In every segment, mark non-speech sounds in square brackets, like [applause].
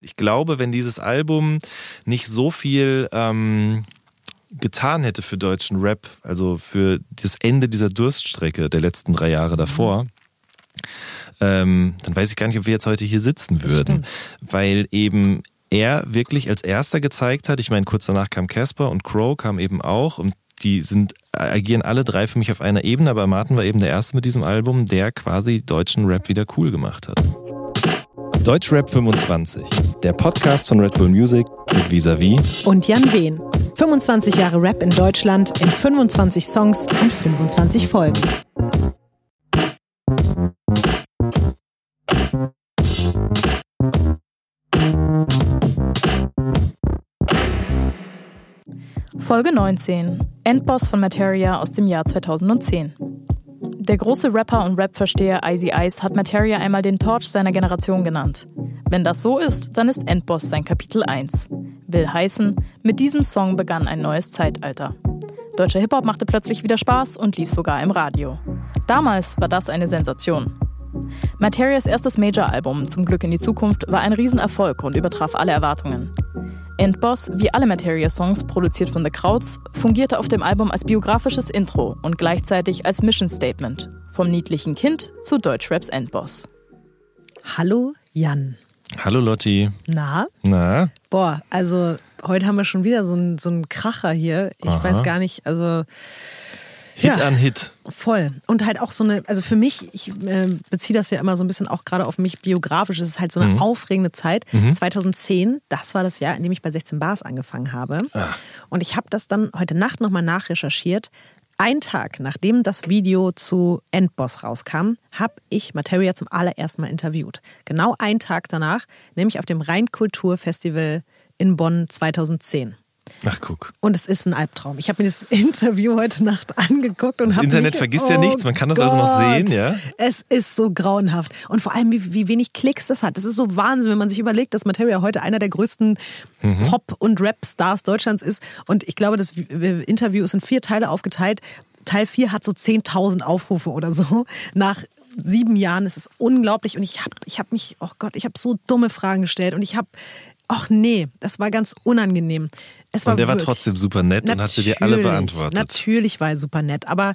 Ich glaube, wenn dieses Album nicht so viel ähm, getan hätte für deutschen Rap, also für das Ende dieser Durststrecke der letzten drei Jahre davor, ähm, dann weiß ich gar nicht, ob wir jetzt heute hier sitzen würden. Weil eben er wirklich als erster gezeigt hat, ich meine, kurz danach kam Casper und Crow kam eben auch und die sind, agieren alle drei für mich auf einer Ebene, aber Martin war eben der Erste mit diesem Album, der quasi deutschen Rap wieder cool gemacht hat. Deutschrap 25, der Podcast von Red Bull Music mit Visavi und Jan Wehn. 25 Jahre Rap in Deutschland in 25 Songs und 25 Folgen. Folge 19. Endboss von Materia aus dem Jahr 2010. Der große Rapper und Rap-Versteher Icy Ice hat Materia einmal den Torch seiner Generation genannt. Wenn das so ist, dann ist Endboss sein Kapitel 1. Will heißen, mit diesem Song begann ein neues Zeitalter. Deutscher Hip-Hop machte plötzlich wieder Spaß und lief sogar im Radio. Damals war das eine Sensation. Materias erstes Major-Album, Zum Glück in die Zukunft, war ein Riesenerfolg und übertraf alle Erwartungen. Endboss, wie alle Materia-Songs, produziert von The Krauts, fungierte auf dem Album als biografisches Intro und gleichzeitig als Mission Statement. Vom niedlichen Kind zu Deutschraps Endboss. Hallo Jan. Hallo Lotti. Na? Na? Boah, also heute haben wir schon wieder so einen so Kracher hier. Ich Aha. weiß gar nicht, also. Hit Ja. an Hit. Voll. Und halt auch so eine, also für mich, ich äh, beziehe das ja immer so ein bisschen auch gerade auf mich biografisch, es ist halt so eine Mhm. aufregende Zeit. 2010, das war das Jahr, in dem ich bei 16 Bars angefangen habe. Ah. Und ich habe das dann heute Nacht nochmal nachrecherchiert. Ein Tag nachdem das Video zu Endboss rauskam, habe ich Materia zum allerersten Mal interviewt. Genau einen Tag danach, nämlich auf dem Rheinkulturfestival in Bonn 2010. Ach, guck. Und es ist ein Albtraum. Ich habe mir das [laughs] Interview heute Nacht angeguckt und Das Internet mich, vergisst ja oh nichts, man kann das also noch Gott. sehen, ja? Es ist so grauenhaft. Und vor allem, wie, wie wenig Klicks das hat. Das ist so Wahnsinn, wenn man sich überlegt, dass Materia heute einer der größten Mhm. Pop- und Rap-Stars Deutschlands ist. Und ich glaube, das Interview ist in vier Teile aufgeteilt. Teil 4 hat so 10.000 Aufrufe oder so. Nach sieben Jahren ist es unglaublich. Und ich habe ich hab mich, oh Gott, ich habe so dumme Fragen gestellt. Und ich habe, ach nee, das war ganz unangenehm. Es war Und der war wirklich- trotzdem super nett und hat sie dir alle beantwortet. Natürlich war er super nett, aber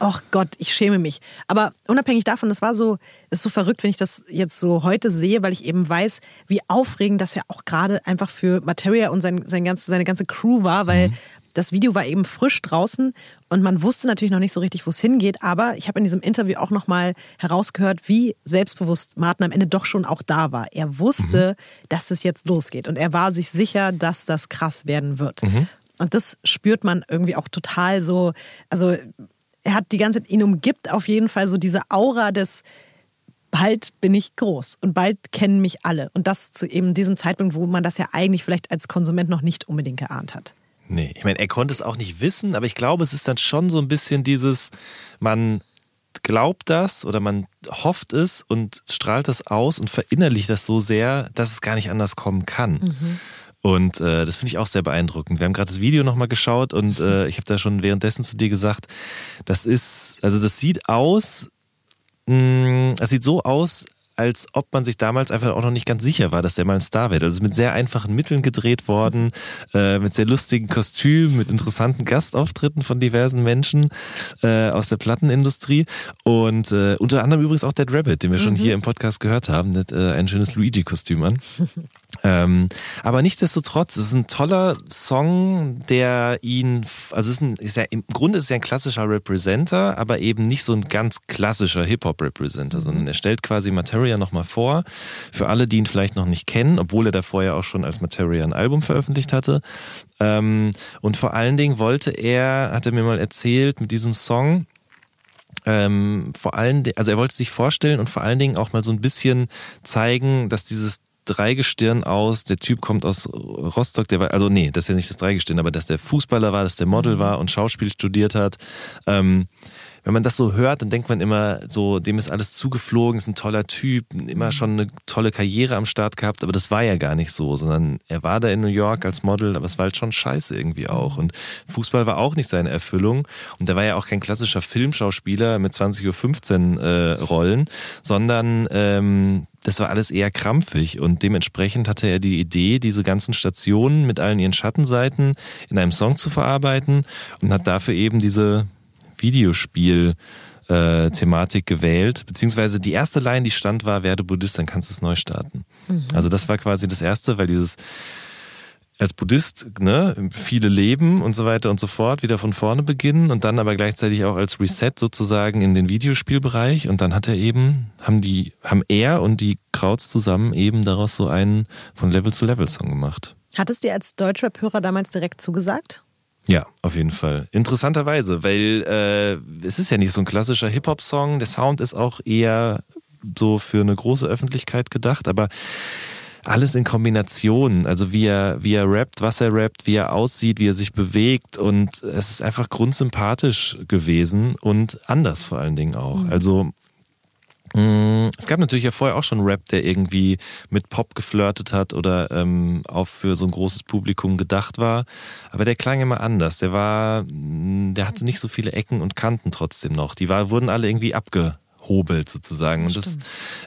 ach Gott, ich schäme mich. Aber unabhängig davon, das war so, ist so verrückt, wenn ich das jetzt so heute sehe, weil ich eben weiß, wie aufregend das ja auch gerade einfach für Materia und sein, sein ganze, seine ganze Crew war, weil Mhm. Das Video war eben frisch draußen und man wusste natürlich noch nicht so richtig, wo es hingeht. Aber ich habe in diesem Interview auch nochmal herausgehört, wie selbstbewusst Martin am Ende doch schon auch da war. Er wusste, dass es jetzt losgeht und er war sich sicher, dass das krass werden wird. Und das spürt man irgendwie auch total so. Also er hat die ganze Zeit, ihn umgibt auf jeden Fall so diese Aura des bald bin ich groß und bald kennen mich alle. Und das zu eben diesem Zeitpunkt, wo man das ja eigentlich vielleicht als Konsument noch nicht unbedingt geahnt hat. Nee, ich meine, er konnte es auch nicht wissen, aber ich glaube, es ist dann schon so ein bisschen dieses, man glaubt das oder man hofft es und strahlt das aus und verinnerlicht das so sehr, dass es gar nicht anders kommen kann. Und äh, das finde ich auch sehr beeindruckend. Wir haben gerade das Video nochmal geschaut und äh, ich habe da schon währenddessen zu dir gesagt, das ist, also das sieht aus, mh, es sieht so aus, als ob man sich damals einfach auch noch nicht ganz sicher war, dass der mal ein Star wird. Also mit sehr einfachen Mitteln gedreht worden, äh, mit sehr lustigen Kostümen, mit interessanten Gastauftritten von diversen Menschen äh, aus der Plattenindustrie und äh, unter anderem übrigens auch Dead Rabbit, den wir schon hier im Podcast gehört haben, hat äh, ein schönes Luigi-Kostüm an. [laughs] Ähm, aber nichtsdestotrotz, es ist ein toller Song, der ihn, also es ist, ein, ist ja, im Grunde ist ja ein klassischer Representer, aber eben nicht so ein ganz klassischer Hip-Hop-Representer, sondern er stellt quasi Materia nochmal vor, für alle, die ihn vielleicht noch nicht kennen, obwohl er da vorher auch schon als Materia ein Album veröffentlicht hatte. Ähm, und vor allen Dingen wollte er, hat er mir mal erzählt, mit diesem Song, ähm, vor allen Dingen, also er wollte sich vorstellen und vor allen Dingen auch mal so ein bisschen zeigen, dass dieses Dreigestirn aus, der Typ kommt aus Rostock, der war, also nee, das ist ja nicht das Dreigestirn, aber dass der Fußballer war, dass der Model war und Schauspiel studiert hat. Ähm, wenn man das so hört, dann denkt man immer so, dem ist alles zugeflogen, ist ein toller Typ, immer schon eine tolle Karriere am Start gehabt, aber das war ja gar nicht so, sondern er war da in New York als Model, aber es war halt schon scheiße irgendwie auch. Und Fußball war auch nicht seine Erfüllung. Und er war ja auch kein klassischer Filmschauspieler mit 20.15 Uhr äh, Rollen, sondern ähm, das war alles eher krampfig und dementsprechend hatte er die Idee, diese ganzen Stationen mit allen ihren Schattenseiten in einem Song zu verarbeiten und hat dafür eben diese Videospiel- äh, Thematik gewählt, beziehungsweise die erste Line, die stand, war, werde Buddhist, dann kannst du es neu starten. Mhm. Also das war quasi das erste, weil dieses als Buddhist, ne, viele leben und so weiter und so fort, wieder von vorne beginnen und dann aber gleichzeitig auch als Reset sozusagen in den Videospielbereich und dann hat er eben, haben die, haben er und die Krauts zusammen eben daraus so einen von Level zu Level Song gemacht. Hat es dir als Deutschrap-Hörer damals direkt zugesagt? Ja, auf jeden Fall. Interessanterweise, weil äh, es ist ja nicht so ein klassischer Hip-Hop-Song. Der Sound ist auch eher so für eine große Öffentlichkeit gedacht, aber alles in Kombination. Also wie er, wie er rappt, was er rappt, wie er aussieht, wie er sich bewegt und es ist einfach grundsympathisch gewesen und anders vor allen Dingen auch. Mhm. Also mm, es gab natürlich ja vorher auch schon Rap, der irgendwie mit Pop geflirtet hat oder ähm, auch für so ein großes Publikum gedacht war. Aber der klang immer anders. Der war, mm, der hatte nicht so viele Ecken und Kanten trotzdem noch. Die war, wurden alle irgendwie abge, hobelt sozusagen. Und das,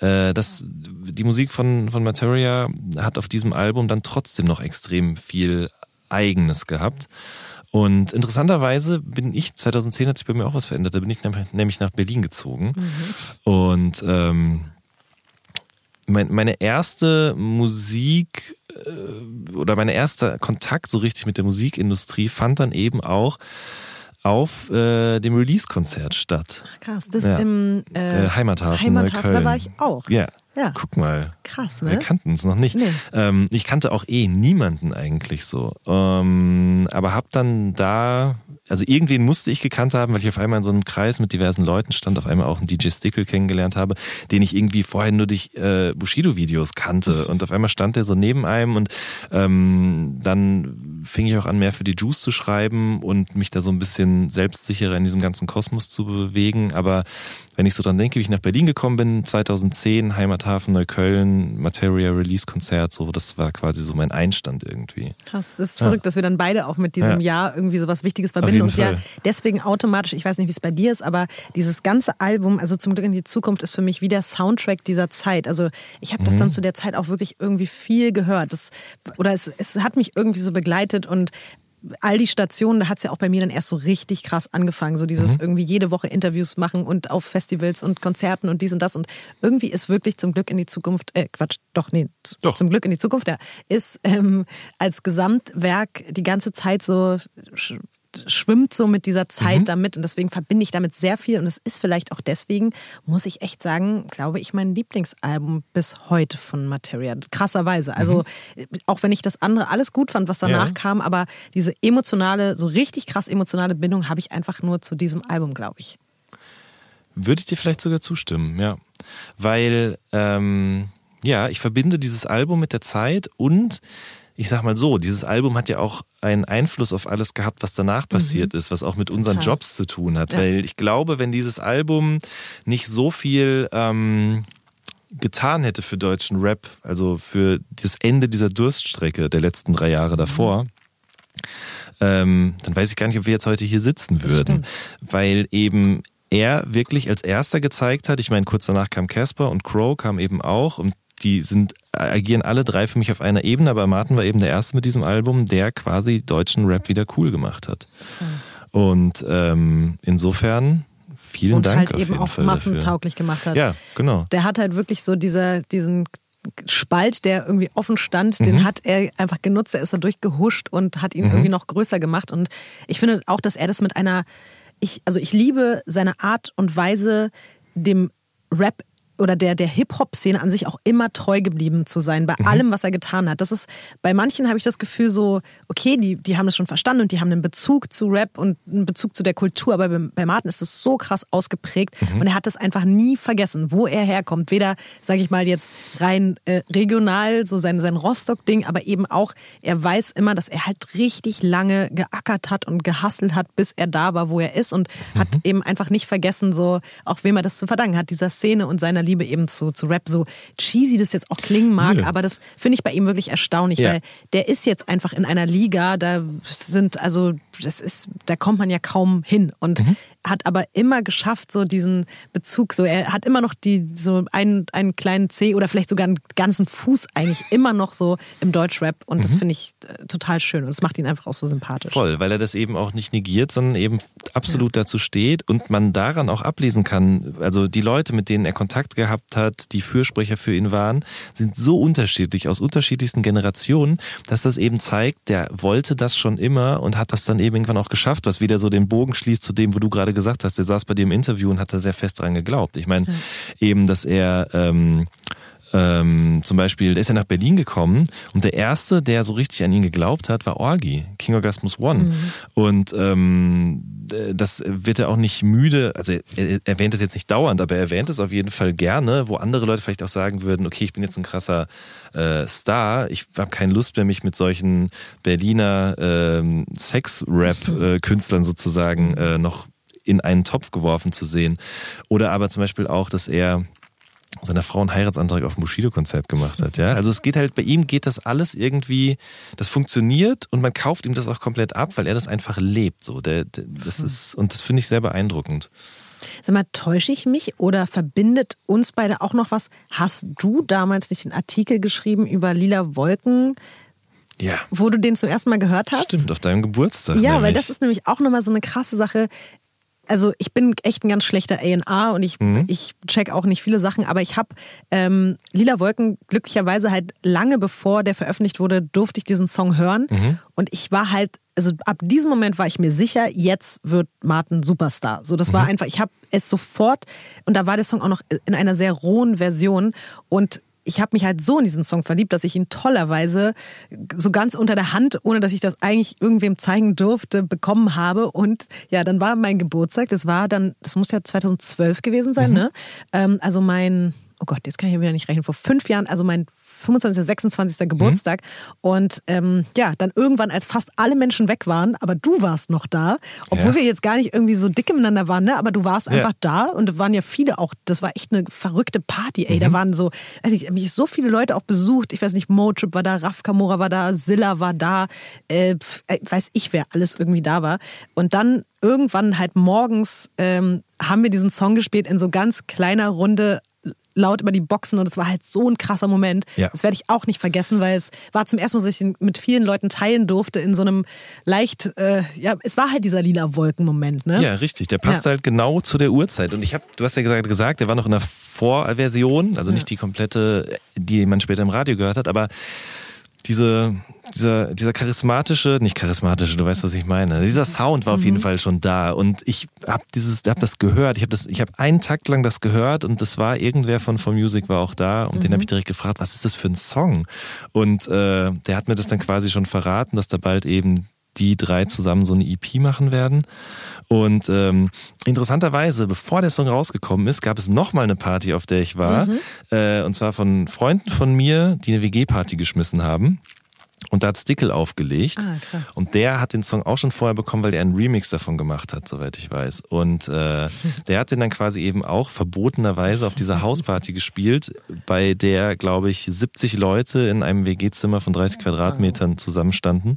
äh, das, die Musik von, von Materia hat auf diesem Album dann trotzdem noch extrem viel Eigenes gehabt. Und interessanterweise bin ich, 2010 hat sich bei mir auch was verändert, da bin ich nämlich nach Berlin gezogen. Mhm. Und ähm, mein, meine erste Musik äh, oder mein erster Kontakt so richtig mit der Musikindustrie fand dann eben auch auf äh, dem Release-Konzert statt. Krass, das ja. im äh, Heimathafen, Heimathafen da war ich auch. Ja. ja. Guck mal. Krass, ne? Wir kannten es noch nicht. Nee. Ähm, ich kannte auch eh niemanden eigentlich so. Ähm, aber hab dann da also irgendwen musste ich gekannt haben, weil ich auf einmal in so einem Kreis mit diversen Leuten stand, auf einmal auch einen DJ Stickle kennengelernt habe, den ich irgendwie vorher nur durch äh, Bushido-Videos kannte. Und auf einmal stand der so neben einem und ähm, dann fing ich auch an, mehr für die Juice zu schreiben und mich da so ein bisschen selbstsicherer in diesem ganzen Kosmos zu bewegen. Aber wenn ich so dran denke, wie ich nach Berlin gekommen bin, 2010, Heimathafen Neukölln, Materia Release Konzert, so, das war quasi so mein Einstand irgendwie. Krass, das ist verrückt, dass wir dann beide auch mit diesem ja. Jahr irgendwie so was Wichtiges verbinden und Fall. ja deswegen automatisch, ich weiß nicht, wie es bei dir ist, aber dieses ganze Album, also zum Glück in die Zukunft, ist für mich wie der Soundtrack dieser Zeit. Also ich habe das mhm. dann zu der Zeit auch wirklich irgendwie viel gehört. Das, oder es, es hat mich irgendwie so begleitet und all die Stationen, da hat es ja auch bei mir dann erst so richtig krass angefangen. So dieses mhm. irgendwie jede Woche Interviews machen und auf Festivals und Konzerten und dies und das. Und irgendwie ist wirklich zum Glück in die Zukunft, äh, Quatsch, doch, nee, doch. zum Glück in die Zukunft, ja, ist ähm, als Gesamtwerk die ganze Zeit so schwimmt so mit dieser Zeit mhm. damit und deswegen verbinde ich damit sehr viel und es ist vielleicht auch deswegen, muss ich echt sagen, glaube ich, mein Lieblingsalbum bis heute von Materia. Krasserweise. Also mhm. auch wenn ich das andere alles gut fand, was danach ja. kam, aber diese emotionale, so richtig krass emotionale Bindung habe ich einfach nur zu diesem Album, glaube ich. Würde ich dir vielleicht sogar zustimmen, ja. Weil, ähm, ja, ich verbinde dieses Album mit der Zeit und ich sag mal so, dieses Album hat ja auch einen Einfluss auf alles gehabt, was danach mhm. passiert mhm. ist, was auch mit unseren Total. Jobs zu tun hat. Ja. Weil ich glaube, wenn dieses Album nicht so viel ähm, getan hätte für deutschen Rap, also für das Ende dieser Durststrecke der letzten drei Jahre davor, mhm. ähm, dann weiß ich gar nicht, ob wir jetzt heute hier sitzen würden. Weil eben er wirklich als erster gezeigt hat, ich meine, kurz danach kam Casper und Crow kam eben auch und die sind, agieren alle drei für mich auf einer Ebene, aber Martin war eben der Erste mit diesem Album, der quasi deutschen Rap wieder cool gemacht hat. Mhm. Und ähm, insofern vielen und Dank. Und halt eben auch Fall massentauglich dafür. gemacht hat. Ja, genau. Der hat halt wirklich so diese, diesen Spalt, der irgendwie offen stand, den mhm. hat er einfach genutzt, er ist da durchgehuscht und hat ihn mhm. irgendwie noch größer gemacht. Und ich finde auch, dass er das mit einer, ich, also ich liebe seine Art und Weise, dem Rap oder der, der Hip-Hop-Szene an sich auch immer treu geblieben zu sein, bei mhm. allem, was er getan hat. Das ist, bei manchen habe ich das Gefühl so, okay, die, die haben das schon verstanden und die haben einen Bezug zu Rap und einen Bezug zu der Kultur, aber bei, bei Martin ist das so krass ausgeprägt mhm. und er hat das einfach nie vergessen, wo er herkommt. Weder, sage ich mal, jetzt rein äh, regional, so sein, sein Rostock-Ding, aber eben auch, er weiß immer, dass er halt richtig lange geackert hat und gehasselt hat, bis er da war, wo er ist und mhm. hat eben einfach nicht vergessen, so, auch wem er das zu verdanken hat, dieser Szene und seiner Liebe eben zu, zu Rap, so cheesy das jetzt auch klingen mag, Nö. aber das finde ich bei ihm wirklich erstaunlich, ja. weil der ist jetzt einfach in einer Liga, da sind also das ist, da kommt man ja kaum hin und mhm. hat aber immer geschafft, so diesen Bezug. So, er hat immer noch die, so einen, einen kleinen C oder vielleicht sogar einen ganzen Fuß eigentlich immer noch so im Deutschrap und mhm. das finde ich äh, total schön und es macht ihn einfach auch so sympathisch. Voll, weil er das eben auch nicht negiert, sondern eben absolut ja. dazu steht und man daran auch ablesen kann. Also die Leute, mit denen er Kontakt gehabt hat, die Fürsprecher für ihn waren, sind so unterschiedlich aus unterschiedlichsten Generationen, dass das eben zeigt, der wollte das schon immer und hat das dann eben irgendwann auch geschafft, was wieder so den Bogen schließt zu dem, wo du gerade gesagt hast, der saß bei dir im Interview und hat da sehr fest dran geglaubt. Ich meine, ja. eben, dass er ähm, ähm, zum Beispiel, der ist ja nach Berlin gekommen und der erste, der so richtig an ihn geglaubt hat, war Orgi, King Orgasmus One. Mhm. Und ähm, das wird er auch nicht müde, also er erwähnt es jetzt nicht dauernd, aber er erwähnt es auf jeden Fall gerne, wo andere Leute vielleicht auch sagen würden, okay, ich bin jetzt ein krasser äh, Star, ich habe keine Lust mehr, mich mit solchen Berliner ähm, Sex-Rap-Künstlern sozusagen äh, noch in einen Topf geworfen zu sehen. Oder aber zum Beispiel auch, dass er seiner Frau einen Heiratsantrag auf dem Bushido-Konzert gemacht hat. Ja? Also es geht halt, bei ihm geht das alles irgendwie, das funktioniert und man kauft ihm das auch komplett ab, weil er das einfach lebt. So. Der, der das hm. ist, und das finde ich sehr beeindruckend. Sag mal, täusche ich mich oder verbindet uns beide auch noch was? Hast du damals nicht einen Artikel geschrieben über lila Wolken? Ja. Wo du den zum ersten Mal gehört hast? Stimmt, auf deinem Geburtstag. Ja, nämlich. weil das ist nämlich auch nochmal so eine krasse Sache also ich bin echt ein ganz schlechter A&A und ich, mhm. ich check auch nicht viele Sachen, aber ich habe ähm, Lila Wolken glücklicherweise halt lange bevor der veröffentlicht wurde, durfte ich diesen Song hören mhm. und ich war halt, also ab diesem Moment war ich mir sicher, jetzt wird Martin Superstar. So, das mhm. war einfach, ich habe es sofort und da war der Song auch noch in einer sehr rohen Version und ich habe mich halt so in diesen Song verliebt, dass ich ihn tollerweise so ganz unter der Hand, ohne dass ich das eigentlich irgendwem zeigen durfte, bekommen habe. Und ja, dann war mein Geburtstag, das war dann, das muss ja 2012 gewesen sein, mhm. ne? Ähm, also mein, oh Gott, jetzt kann ich ja wieder nicht rechnen, vor fünf Jahren, also mein 25., 26. Geburtstag. Mhm. Und ähm, ja, dann irgendwann, als fast alle Menschen weg waren, aber du warst noch da, obwohl ja. wir jetzt gar nicht irgendwie so dicke miteinander waren, ne? aber du warst ja. einfach da und da waren ja viele auch, das war echt eine verrückte Party, ey. Mhm. Da waren so, also ich mich so viele Leute auch besucht. Ich weiß nicht, Motrip war da, Raf Kamora war da, Silla war da, äh, äh, weiß ich, wer alles irgendwie da war. Und dann irgendwann halt morgens ähm, haben wir diesen Song gespielt in so ganz kleiner Runde laut über die Boxen und es war halt so ein krasser Moment. Ja. Das werde ich auch nicht vergessen, weil es war zum ersten Mal, dass ich ihn mit vielen Leuten teilen durfte in so einem leicht, äh, ja, es war halt dieser lila Wolken-Moment, ne? Ja, richtig. Der passt ja. halt genau zu der Uhrzeit. Und ich habe, du hast ja gesagt, gesagt, der war noch in der Vorversion, also nicht die komplette, die man später im Radio gehört hat, aber diese, dieser, dieser charismatische, nicht charismatische, du weißt, was ich meine. Dieser Sound war auf jeden mhm. Fall schon da und ich habe dieses, hab das gehört. Ich habe das, ich habe einen Takt lang das gehört und das war irgendwer von For Music war auch da und mhm. den habe ich direkt gefragt, was ist das für ein Song? Und äh, der hat mir das dann quasi schon verraten, dass da bald eben die drei zusammen so eine EP machen werden. Und ähm, interessanterweise, bevor der Song rausgekommen ist, gab es nochmal eine Party, auf der ich war. Mhm. Äh, und zwar von Freunden von mir, die eine WG-Party geschmissen haben. Und da hat Stickle aufgelegt. Ah, krass. Und der hat den Song auch schon vorher bekommen, weil er einen Remix davon gemacht hat, soweit ich weiß. Und äh, [laughs] der hat den dann quasi eben auch verbotenerweise auf dieser Hausparty gespielt, bei der, glaube ich, 70 Leute in einem WG-Zimmer von 30 Quadratmetern zusammenstanden.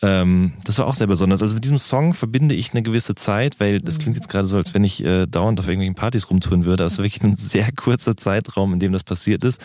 Ähm, das war auch sehr besonders. Also mit diesem Song verbinde ich eine gewisse Zeit, weil das klingt jetzt gerade so, als wenn ich äh, dauernd auf irgendwelchen Partys rumtouren würde. Aber es war wirklich ein sehr kurzer Zeitraum, in dem das passiert ist.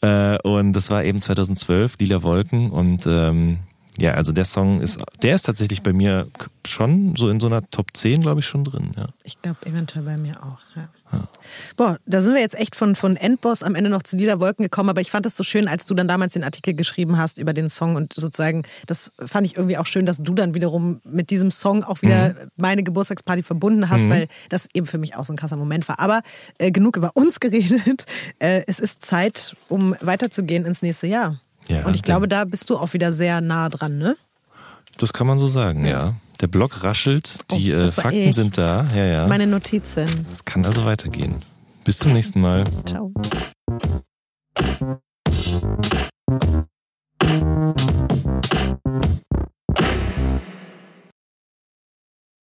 Äh, und das war eben 2012, Lila Wolken. Und ähm, ja, also der Song ist, der ist tatsächlich bei mir schon so in so einer Top 10, glaube ich, schon drin. Ja. Ich glaube, eventuell bei mir auch, ja. ja. Boah, da sind wir jetzt echt von, von Endboss am Ende noch zu Lila Wolken gekommen, aber ich fand es so schön, als du dann damals den Artikel geschrieben hast über den Song und sozusagen, das fand ich irgendwie auch schön, dass du dann wiederum mit diesem Song auch wieder mhm. meine Geburtstagsparty verbunden hast, mhm. weil das eben für mich auch so ein krasser Moment war. Aber äh, genug über uns [laughs] geredet. Äh, es ist Zeit, um weiterzugehen ins nächste Jahr. Ja, und ich glaube, da bist du auch wieder sehr nah dran, ne? Das kann man so sagen, ja. ja. Der Blog raschelt, oh, die äh, Fakten ich. sind da. Ja, ja. Meine Notizen. Es kann also weitergehen. Bis zum nächsten Mal. Ciao.